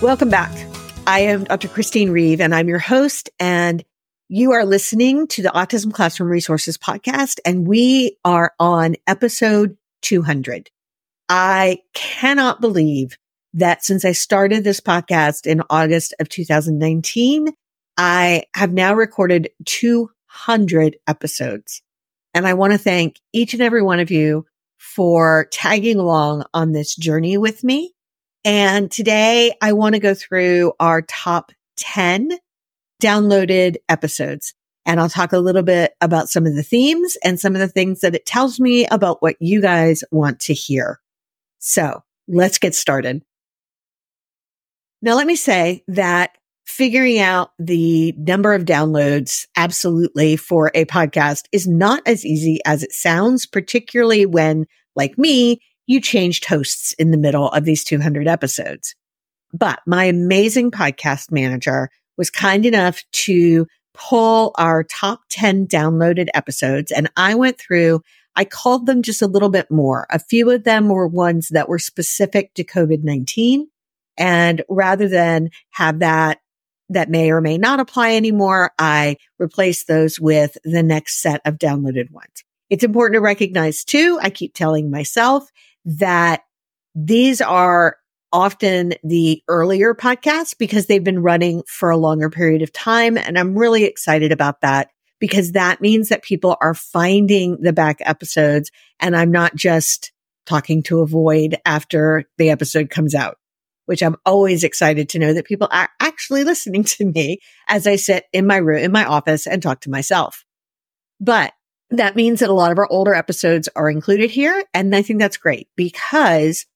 Welcome back. I am Dr. Christine Reeve and I'm your host and you are listening to the Autism Classroom Resources podcast and we are on episode 200. I cannot believe that since I started this podcast in August of 2019, I have now recorded 200 episodes. And I want to thank each and every one of you for tagging along on this journey with me. And today I want to go through our top 10 downloaded episodes. And I'll talk a little bit about some of the themes and some of the things that it tells me about what you guys want to hear. So let's get started. Now, let me say that figuring out the number of downloads absolutely for a podcast is not as easy as it sounds, particularly when, like me, you changed hosts in the middle of these 200 episodes. But my amazing podcast manager was kind enough to pull our top 10 downloaded episodes and I went through I called them just a little bit more. A few of them were ones that were specific to COVID-19. And rather than have that that may or may not apply anymore, I replaced those with the next set of downloaded ones. It's important to recognize too, I keep telling myself that these are often the earlier podcasts because they've been running for a longer period of time. And I'm really excited about that because that means that people are finding the back episodes and I'm not just talking to a void after the episode comes out, which I'm always excited to know that people are actually listening to me as I sit in my room, in my office and talk to myself. But that means that a lot of our older episodes are included here. And I think that's great because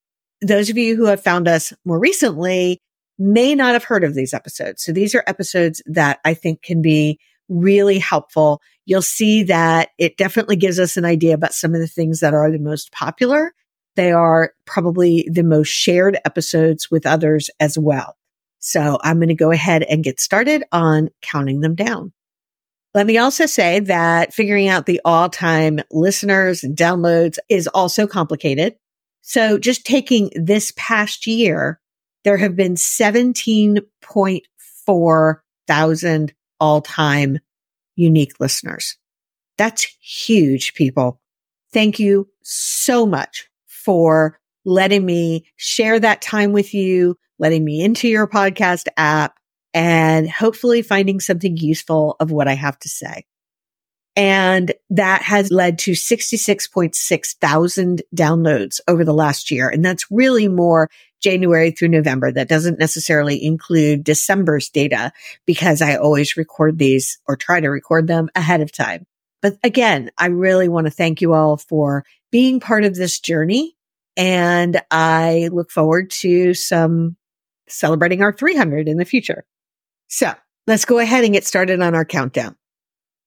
those of you who have found us more recently may not have heard of these episodes. So these are episodes that I think can be really helpful. You'll see that it definitely gives us an idea about some of the things that are the most popular. They are probably the most shared episodes with others as well. So I'm going to go ahead and get started on counting them down. Let me also say that figuring out the all time listeners and downloads is also complicated. So just taking this past year, there have been 17.4 thousand all time unique listeners. That's huge, people. Thank you so much for letting me share that time with you, letting me into your podcast app and hopefully finding something useful of what I have to say. And that has led to 66.6 thousand downloads over the last year. And that's really more January through November. That doesn't necessarily include December's data because I always record these or try to record them ahead of time. But again, I really want to thank you all for being part of this journey. And I look forward to some celebrating our 300 in the future. So let's go ahead and get started on our countdown.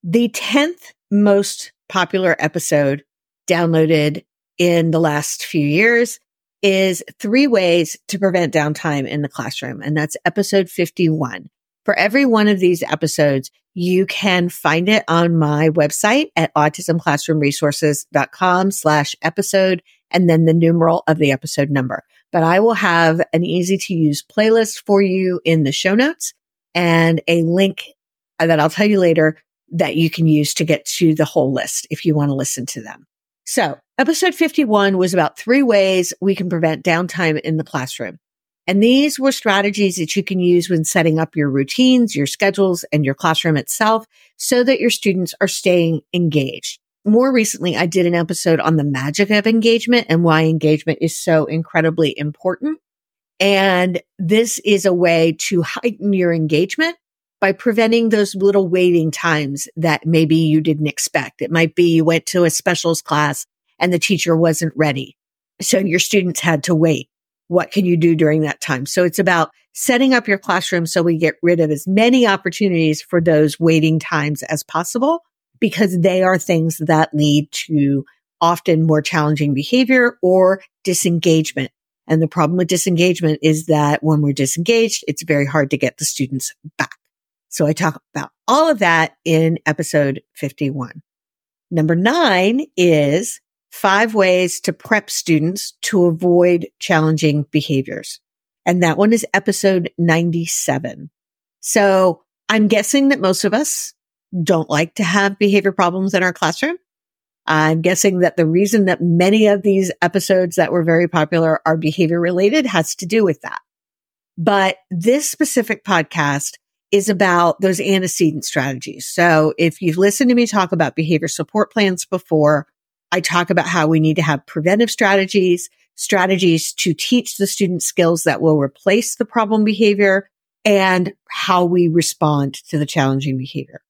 The 10th most popular episode downloaded in the last few years is three ways to prevent downtime in the classroom. And that's episode 51. For every one of these episodes, you can find it on my website at autismclassroomresources.com slash episode and then the numeral of the episode number. But I will have an easy to use playlist for you in the show notes and a link that I'll tell you later that you can use to get to the whole list if you want to listen to them. So episode 51 was about three ways we can prevent downtime in the classroom. And these were strategies that you can use when setting up your routines, your schedules, and your classroom itself so that your students are staying engaged. More recently, I did an episode on the magic of engagement and why engagement is so incredibly important. And this is a way to heighten your engagement by preventing those little waiting times that maybe you didn't expect. It might be you went to a specials class and the teacher wasn't ready. So your students had to wait. What can you do during that time? So it's about setting up your classroom so we get rid of as many opportunities for those waiting times as possible because they are things that lead to often more challenging behavior or disengagement. And the problem with disengagement is that when we're disengaged, it's very hard to get the students back. So I talk about all of that in episode 51. Number nine is five ways to prep students to avoid challenging behaviors. And that one is episode 97. So I'm guessing that most of us don't like to have behavior problems in our classroom. I'm guessing that the reason that many of these episodes that were very popular are behavior related has to do with that. But this specific podcast is about those antecedent strategies. So if you've listened to me talk about behavior support plans before, I talk about how we need to have preventive strategies, strategies to teach the student skills that will replace the problem behavior and how we respond to the challenging behavior.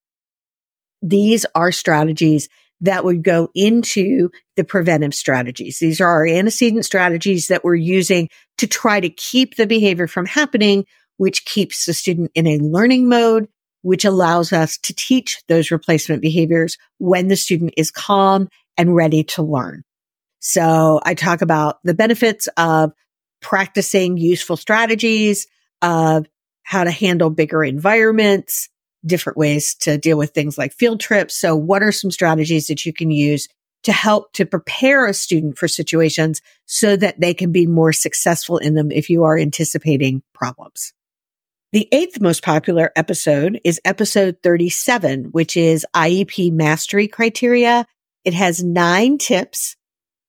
These are strategies that would go into the preventive strategies. These are our antecedent strategies that we're using to try to keep the behavior from happening, which keeps the student in a learning mode, which allows us to teach those replacement behaviors when the student is calm and ready to learn. So I talk about the benefits of practicing useful strategies, of how to handle bigger environments, different ways to deal with things like field trips. So what are some strategies that you can use to help to prepare a student for situations so that they can be more successful in them if you are anticipating problems? The eighth most popular episode is episode 37, which is IEP mastery criteria. It has nine tips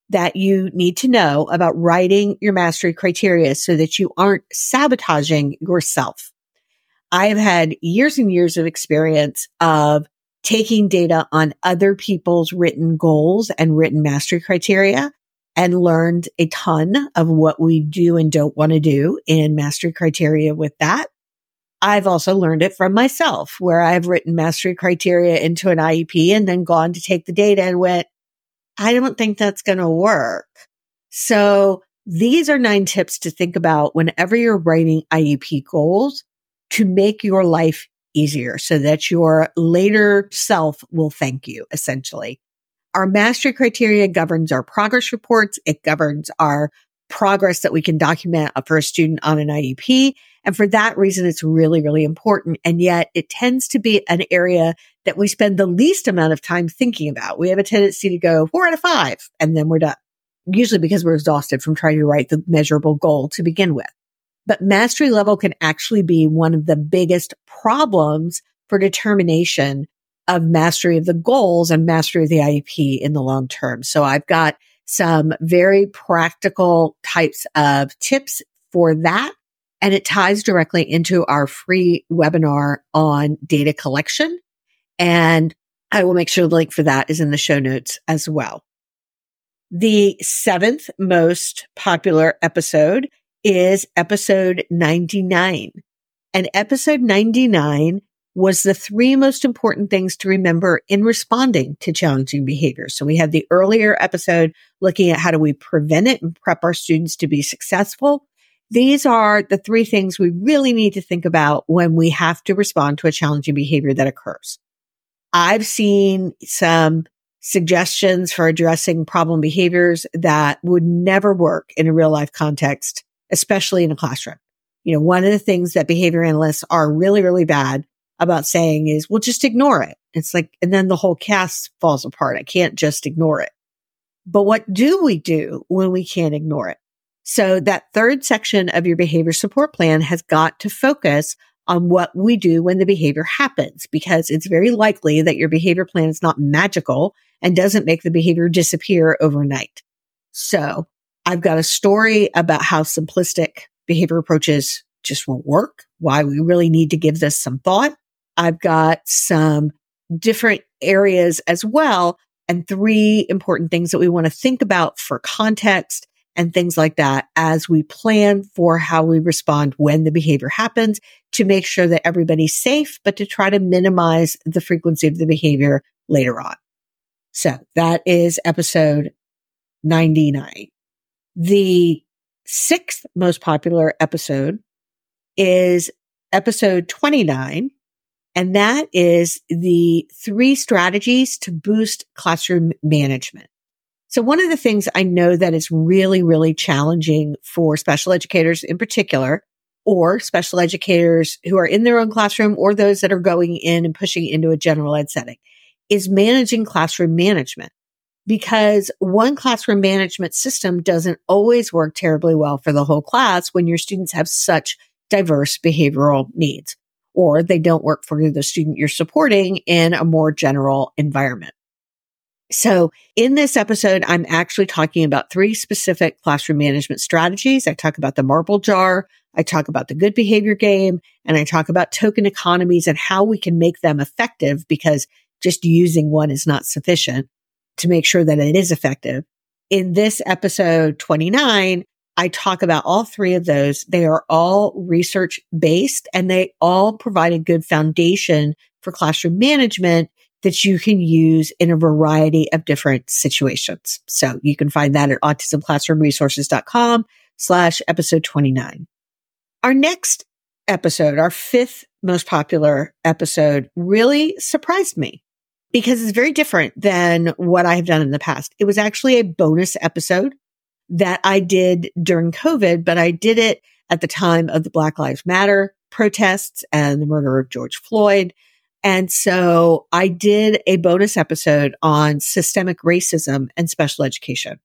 that you need to know about writing your mastery criteria so that you aren't sabotaging yourself. I have had years and years of experience of taking data on other people's written goals and written mastery criteria and learned a ton of what we do and don't want to do in mastery criteria with that. I've also learned it from myself where I've written mastery criteria into an IEP and then gone to take the data and went, I don't think that's going to work. So these are nine tips to think about whenever you're writing IEP goals to make your life easier so that your later self will thank you, essentially. Our mastery criteria governs our progress reports. It governs our progress that we can document for a student on an IEP. And for that reason, it's really, really important. And yet it tends to be an area that we spend the least amount of time thinking about. We have a tendency to go four out of five and then we're done. Usually because we're exhausted from trying to write the measurable goal to begin with. But mastery level can actually be one of the biggest problems for determination of mastery of the goals and mastery of the IEP in the long term. So I've got some very practical types of tips for that. And it ties directly into our free webinar on data collection. And I will make sure the link for that is in the show notes as well. The seventh most popular episode is episode 99. And episode 99 was the three most important things to remember in responding to challenging behavior. So we had the earlier episode looking at how do we prevent it and prep our students to be successful. These are the three things we really need to think about when we have to respond to a challenging behavior that occurs. I've seen some suggestions for addressing problem behaviors that would never work in a real life context especially in a classroom. You know, one of the things that behavior analysts are really, really bad about saying is, well, just ignore it. It's like, and then the whole cast falls apart. I can't just ignore it. But what do we do when we can't ignore it? So that third section of your behavior support plan has got to focus on what we do when the behavior happens, because it's very likely that your behavior plan is not magical and doesn't make the behavior disappear overnight. So I've got a story about how simplistic behavior approaches just won't work, why we really need to give this some thought. I've got some different areas as well and three important things that we want to think about for context and things like that as we plan for how we respond when the behavior happens to make sure that everybody's safe, but to try to minimize the frequency of the behavior later on. So that is episode 99. The sixth most popular episode is episode 29. And that is the three strategies to boost classroom management. So one of the things I know that is really, really challenging for special educators in particular, or special educators who are in their own classroom or those that are going in and pushing into a general ed setting is managing classroom management because one classroom management system doesn't always work terribly well for the whole class when your students have such diverse behavioral needs or they don't work for the student you're supporting in a more general environment. So in this episode, I'm actually talking about three specific classroom management strategies. I talk about the marble jar. I talk about the good behavior game and I talk about token economies and how we can make them effective because just using one is not sufficient to make sure that it is effective. In this episode 29, I talk about all three of those. They are all research based and they all provide a good foundation for classroom management that you can use in a variety of different situations. So you can find that at autismclassroomresources.com slash episode 29. Our next episode, our fifth most popular episode really surprised me because it's very different than what I have done in the past. It was actually a bonus episode that I did during COVID, but I did it at the time of the Black Lives Matter protests and the murder of George Floyd. And so I did a bonus episode on systemic racism and special education.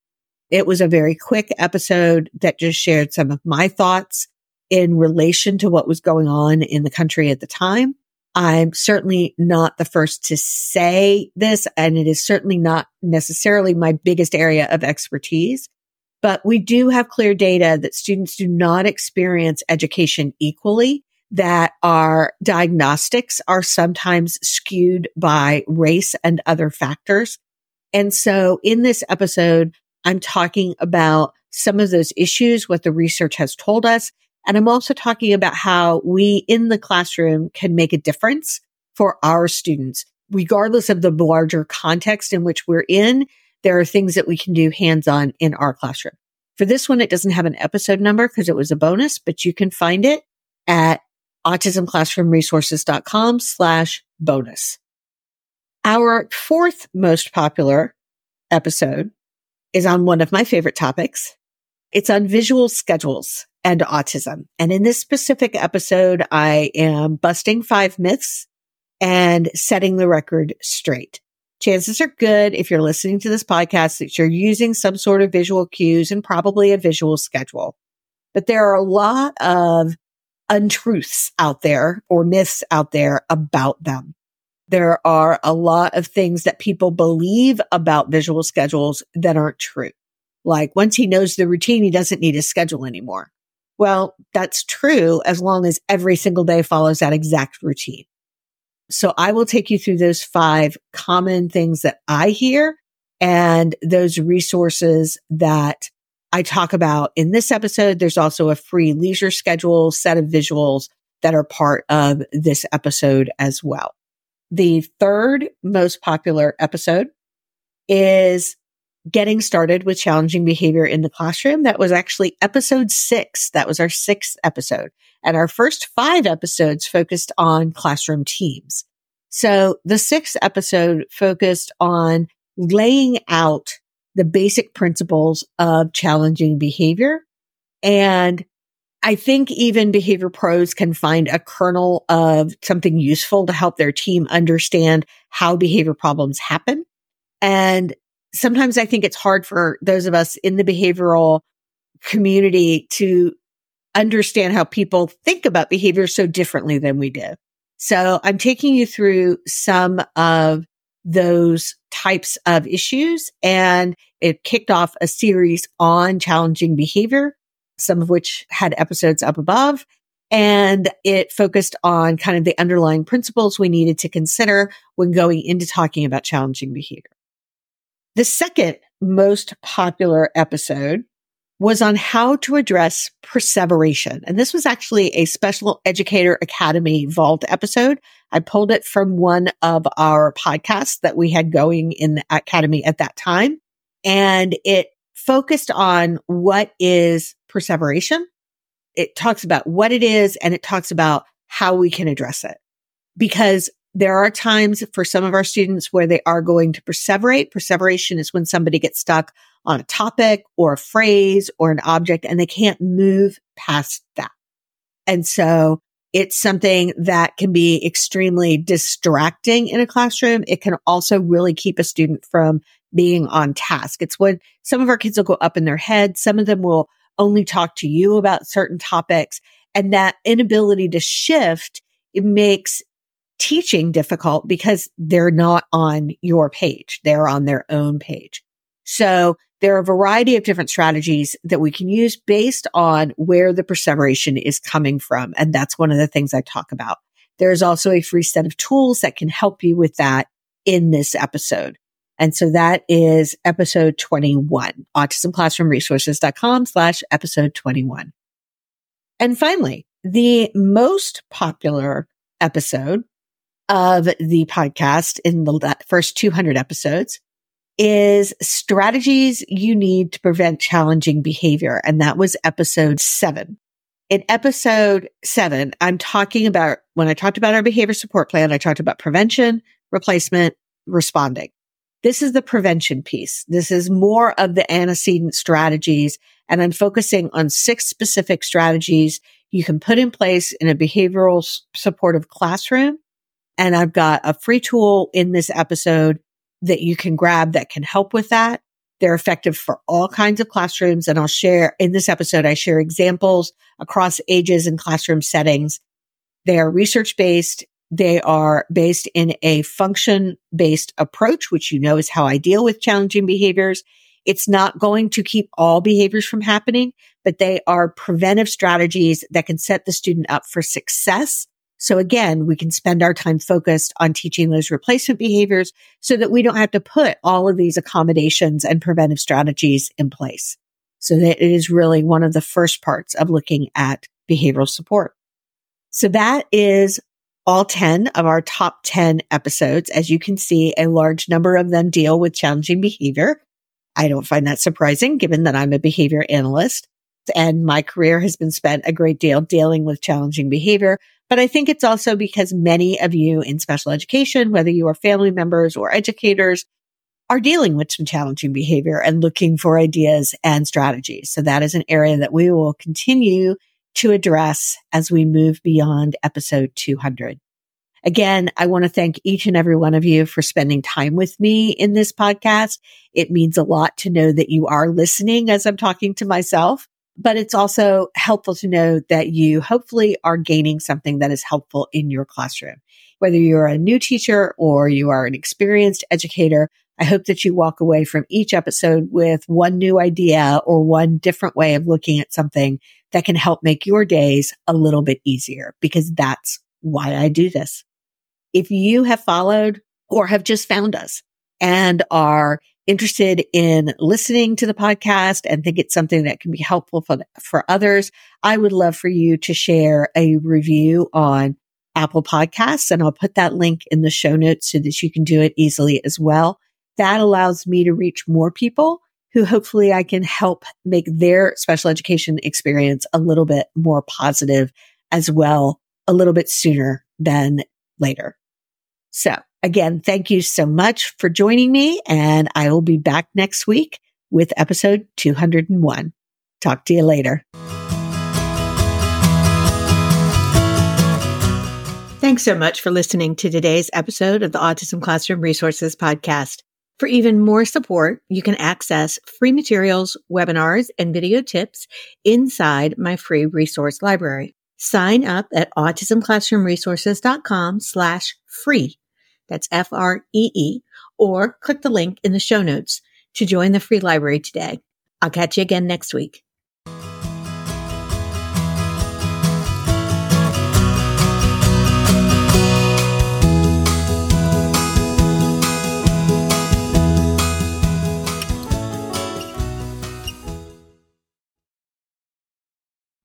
It was a very quick episode that just shared some of my thoughts in relation to what was going on in the country at the time. I'm certainly not the first to say this, and it is certainly not necessarily my biggest area of expertise. But we do have clear data that students do not experience education equally, that our diagnostics are sometimes skewed by race and other factors. And so in this episode, I'm talking about some of those issues, what the research has told us. And I'm also talking about how we in the classroom can make a difference for our students, regardless of the larger context in which we're in there are things that we can do hands on in our classroom. For this one, it doesn't have an episode number because it was a bonus, but you can find it at autismclassroomresources.com slash bonus. Our fourth most popular episode is on one of my favorite topics. It's on visual schedules and autism. And in this specific episode, I am busting five myths and setting the record straight chances are good if you're listening to this podcast that you're using some sort of visual cues and probably a visual schedule. But there are a lot of untruths out there or myths out there about them. There are a lot of things that people believe about visual schedules that aren't true. Like once he knows the routine, he doesn't need a schedule anymore. Well, that's true as long as every single day follows that exact routine. So I will take you through those five common things that I hear and those resources that I talk about in this episode. There's also a free leisure schedule set of visuals that are part of this episode as well. The third most popular episode is getting started with challenging behavior in the classroom. That was actually episode six. That was our sixth episode. And our first five episodes focused on classroom teams. So the sixth episode focused on laying out the basic principles of challenging behavior. And I think even behavior pros can find a kernel of something useful to help their team understand how behavior problems happen. And sometimes I think it's hard for those of us in the behavioral community to understand how people think about behavior so differently than we do. So I'm taking you through some of those types of issues and it kicked off a series on challenging behavior, some of which had episodes up above. And it focused on kind of the underlying principles we needed to consider when going into talking about challenging behavior. The second most popular episode was on how to address perseveration. And this was actually a special educator academy vault episode. I pulled it from one of our podcasts that we had going in the academy at that time. And it focused on what is perseveration. It talks about what it is and it talks about how we can address it because there are times for some of our students where they are going to perseverate. Perseveration is when somebody gets stuck on a topic or a phrase or an object and they can't move past that. And so it's something that can be extremely distracting in a classroom. It can also really keep a student from being on task. It's when some of our kids will go up in their head. Some of them will only talk to you about certain topics and that inability to shift, it makes teaching difficult because they're not on your page. They're on their own page. So there are a variety of different strategies that we can use based on where the perseveration is coming from. And that's one of the things I talk about. There's also a free set of tools that can help you with that in this episode. And so that is episode 21, autismclassroomresources.com slash episode 21. And finally, the most popular episode of the podcast in the first 200 episodes is strategies you need to prevent challenging behavior. And that was episode seven. In episode seven, I'm talking about when I talked about our behavior support plan, I talked about prevention, replacement, responding. This is the prevention piece. This is more of the antecedent strategies. And I'm focusing on six specific strategies you can put in place in a behavioral supportive classroom. And I've got a free tool in this episode that you can grab that can help with that. They're effective for all kinds of classrooms. And I'll share in this episode, I share examples across ages and classroom settings. They are research based. They are based in a function based approach, which you know is how I deal with challenging behaviors. It's not going to keep all behaviors from happening, but they are preventive strategies that can set the student up for success so again, we can spend our time focused on teaching those replacement behaviors so that we don't have to put all of these accommodations and preventive strategies in place. So that it is really one of the first parts of looking at behavioral support. So that is all 10 of our top 10 episodes. As you can see, a large number of them deal with challenging behavior. I don't find that surprising given that I'm a behavior analyst and my career has been spent a great deal dealing with challenging behavior. But I think it's also because many of you in special education, whether you are family members or educators, are dealing with some challenging behavior and looking for ideas and strategies. So that is an area that we will continue to address as we move beyond episode 200. Again, I want to thank each and every one of you for spending time with me in this podcast. It means a lot to know that you are listening as I'm talking to myself but it's also helpful to know that you hopefully are gaining something that is helpful in your classroom. Whether you're a new teacher or you are an experienced educator, I hope that you walk away from each episode with one new idea or one different way of looking at something that can help make your days a little bit easier because that's why I do this. If you have followed or have just found us and are interested in listening to the podcast and think it's something that can be helpful for, for others, I would love for you to share a review on Apple Podcasts. And I'll put that link in the show notes so that you can do it easily as well. That allows me to reach more people who hopefully I can help make their special education experience a little bit more positive as well, a little bit sooner than later. So Again, thank you so much for joining me, and I will be back next week with episode 201. Talk to you later. Thanks so much for listening to today's episode of the Autism Classroom Resources Podcast. For even more support, you can access free materials, webinars, and video tips inside my free resource library. Sign up at autismclassroomresources.com slash free that's F R E E, or click the link in the show notes to join the free library today. I'll catch you again next week.